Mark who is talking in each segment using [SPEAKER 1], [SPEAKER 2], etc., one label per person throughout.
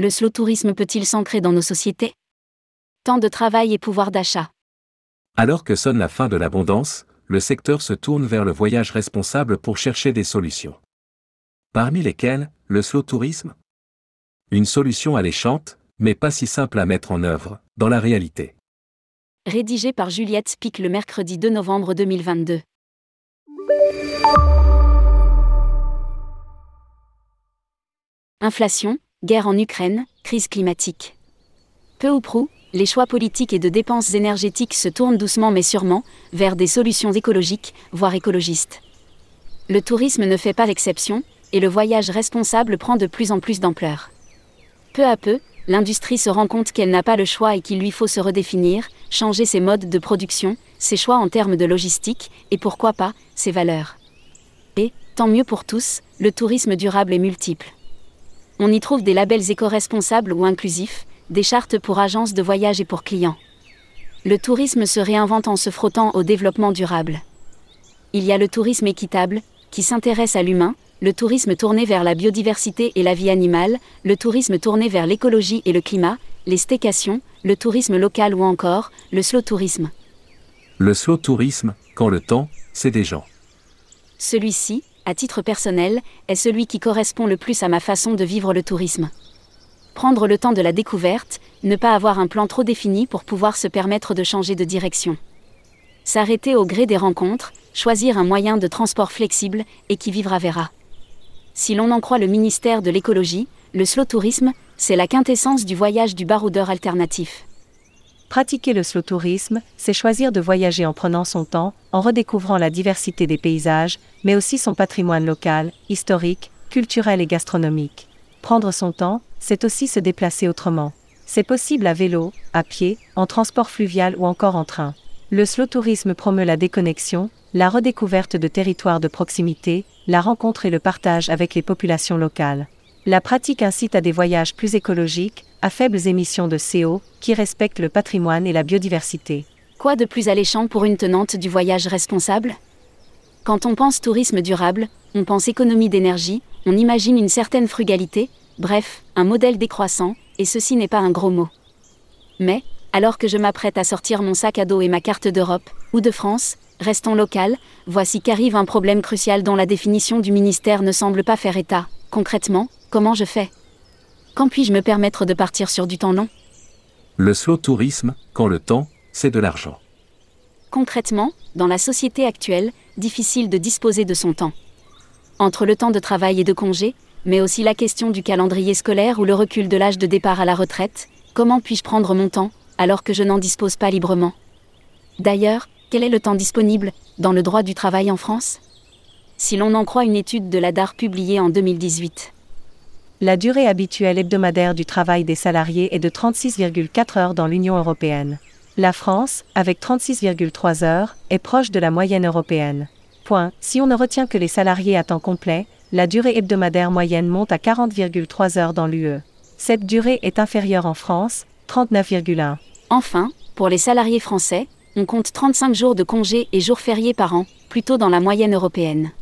[SPEAKER 1] Le slow tourisme peut-il s'ancrer dans nos sociétés? Temps de travail et pouvoir d'achat.
[SPEAKER 2] Alors que sonne la fin de l'abondance, le secteur se tourne vers le voyage responsable pour chercher des solutions. Parmi lesquelles, le slow tourisme? Une solution alléchante, mais pas si simple à mettre en œuvre, dans la réalité.
[SPEAKER 1] Rédigé par Juliette Spic le mercredi 2 novembre 2022. Inflation, guerre en Ukraine, crise climatique. Peu ou prou, les choix politiques et de dépenses énergétiques se tournent doucement mais sûrement vers des solutions écologiques, voire écologistes. Le tourisme ne fait pas l'exception, et le voyage responsable prend de plus en plus d'ampleur. Peu à peu, l'industrie se rend compte qu'elle n'a pas le choix et qu'il lui faut se redéfinir, changer ses modes de production, ses choix en termes de logistique, et pourquoi pas, ses valeurs. Et, tant mieux pour tous, le tourisme durable est multiple. On y trouve des labels éco-responsables ou inclusifs, des chartes pour agences de voyage et pour clients. Le tourisme se réinvente en se frottant au développement durable. Il y a le tourisme équitable, qui s'intéresse à l'humain, le tourisme tourné vers la biodiversité et la vie animale, le tourisme tourné vers l'écologie et le climat, les stécations, le tourisme local ou encore le slow tourisme.
[SPEAKER 2] Le slow tourisme, quand le temps, c'est des gens.
[SPEAKER 1] Celui-ci, à titre personnel, est celui qui correspond le plus à ma façon de vivre le tourisme. Prendre le temps de la découverte, ne pas avoir un plan trop défini pour pouvoir se permettre de changer de direction. S'arrêter au gré des rencontres, choisir un moyen de transport flexible et qui vivra verra. Si l'on en croit le ministère de l'écologie, le slow tourisme, c'est la quintessence du voyage du baroudeur alternatif.
[SPEAKER 3] Pratiquer le slow tourisme, c'est choisir de voyager en prenant son temps, en redécouvrant la diversité des paysages, mais aussi son patrimoine local, historique, culturel et gastronomique. Prendre son temps, c'est aussi se déplacer autrement. C'est possible à vélo, à pied, en transport fluvial ou encore en train. Le slow tourisme promeut la déconnexion, la redécouverte de territoires de proximité, la rencontre et le partage avec les populations locales. La pratique incite à des voyages plus écologiques, à faibles émissions de CO, qui respectent le patrimoine et la biodiversité.
[SPEAKER 1] Quoi de plus alléchant pour une tenante du voyage responsable? Quand on pense tourisme durable, on pense économie d'énergie, on imagine une certaine frugalité, bref, un modèle décroissant, et ceci n'est pas un gros mot. Mais, alors que je m'apprête à sortir mon sac à dos et ma carte d'Europe, ou de France, restons local, voici qu'arrive un problème crucial dont la définition du ministère ne semble pas faire état. Concrètement, comment je fais? Quand puis-je me permettre de partir sur du temps long?
[SPEAKER 2] Le slow tourisme, quand le temps, c'est de l'argent.
[SPEAKER 1] Concrètement, dans la société actuelle, difficile de disposer de son temps. Entre le temps de travail et de congé, mais aussi la question du calendrier scolaire ou le recul de l'âge de départ à la retraite, comment puis-je prendre mon temps, alors que je n'en dispose pas librement? D'ailleurs, quel est le temps disponible, dans le droit du travail en France? Si l'on en croit une étude de la DAR publiée en 2018.
[SPEAKER 3] La durée habituelle hebdomadaire du travail des salariés est de 36,4 heures dans l'Union européenne. La France, avec 36,3 heures, est proche de la moyenne européenne. Point. Si on ne retient que les salariés à temps complet, la durée hebdomadaire moyenne monte à 40,3 heures dans l'UE. Cette durée est inférieure en France, 39,1.
[SPEAKER 1] Enfin, pour les salariés français, on compte 35 jours de congés et jours fériés par an, plutôt dans la moyenne européenne.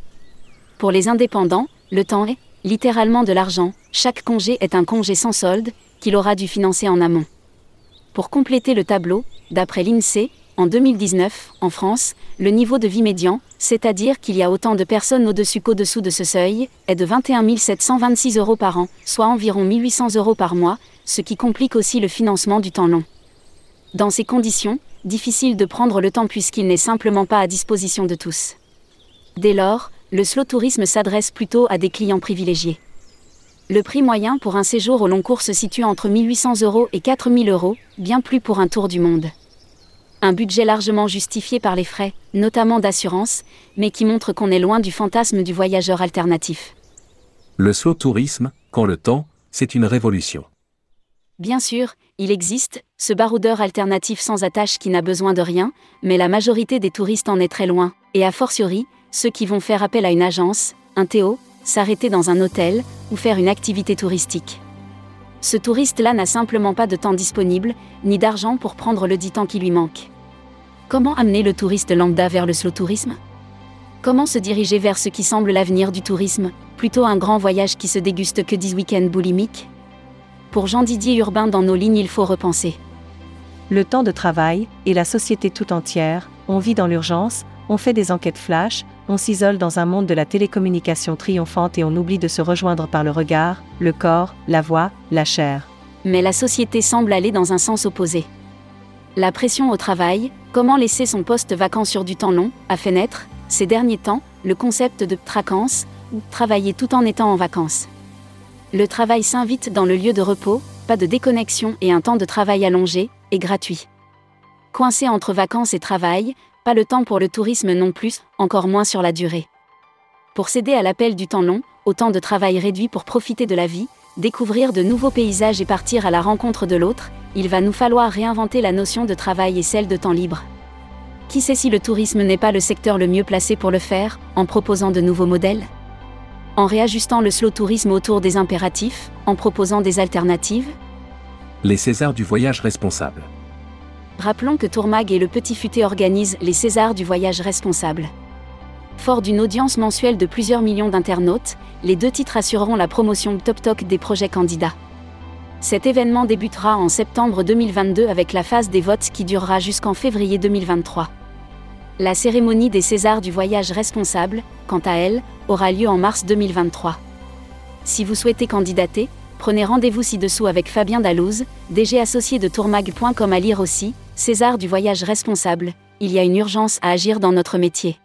[SPEAKER 1] Pour les indépendants, le temps est, littéralement de l'argent, chaque congé est un congé sans solde, qu'il aura dû financer en amont. Pour compléter le tableau, d'après l'INSEE, en 2019, en France, le niveau de vie médian, c'est-à-dire qu'il y a autant de personnes au-dessus qu'au-dessous de ce seuil, est de 21 726 euros par an, soit environ 1800 euros par mois, ce qui complique aussi le financement du temps long. Dans ces conditions, difficile de prendre le temps puisqu'il n'est simplement pas à disposition de tous. Dès lors, le slow tourisme s'adresse plutôt à des clients privilégiés. Le prix moyen pour un séjour au long cours se situe entre 1800 euros et 4000 euros, bien plus pour un tour du monde. Un budget largement justifié par les frais, notamment d'assurance, mais qui montre qu'on est loin du fantasme du voyageur alternatif.
[SPEAKER 2] Le slow tourisme, quand le temps, c'est une révolution.
[SPEAKER 1] Bien sûr, il existe, ce baroudeur alternatif sans attache qui n'a besoin de rien, mais la majorité des touristes en est très loin, et a fortiori, ceux qui vont faire appel à une agence, un Théo, s'arrêter dans un hôtel ou faire une activité touristique. Ce touriste-là n'a simplement pas de temps disponible, ni d'argent pour prendre le dit temps qui lui manque. Comment amener le touriste lambda vers le slow tourisme? Comment se diriger vers ce qui semble l'avenir du tourisme, plutôt un grand voyage qui se déguste que 10 week-ends boulimiques? Pour Jean-Didier Urbain dans nos lignes, il faut repenser.
[SPEAKER 3] Le temps de travail, et la société tout entière, on vit dans l'urgence, on fait des enquêtes flash, on s'isole dans un monde de la télécommunication triomphante et on oublie de se rejoindre par le regard, le corps, la voix, la chair.
[SPEAKER 1] Mais la société semble aller dans un sens opposé. La pression au travail, comment laisser son poste vacant sur du temps long, a fait naître, ces derniers temps, le concept de tracance, ou travailler tout en étant en vacances. Le travail s'invite dans le lieu de repos, pas de déconnexion et un temps de travail allongé, et gratuit. Coincé entre vacances et travail, pas le temps pour le tourisme non plus, encore moins sur la durée. Pour céder à l'appel du temps long, autant de travail réduit pour profiter de la vie, découvrir de nouveaux paysages et partir à la rencontre de l'autre, il va nous falloir réinventer la notion de travail et celle de temps libre. Qui sait si le tourisme n'est pas le secteur le mieux placé pour le faire, en proposant de nouveaux modèles? En réajustant le slow tourisme autour des impératifs, en proposant des alternatives?
[SPEAKER 2] Les Césars du voyage responsable.
[SPEAKER 1] Rappelons que Tourmag et le Petit Futé organisent les Césars du voyage responsable. Fort d'une audience mensuelle de plusieurs millions d'internautes, les deux titres assureront la promotion Top Talk des projets candidats. Cet événement débutera en septembre 2022 avec la phase des votes qui durera jusqu'en février 2023. La cérémonie des Césars du voyage responsable, quant à elle, aura lieu en mars 2023. Si vous souhaitez candidater, prenez rendez-vous ci-dessous avec Fabien Dallouz, DG associé de tourmag.com à lire aussi, César du voyage responsable, il y a une urgence à agir dans notre métier.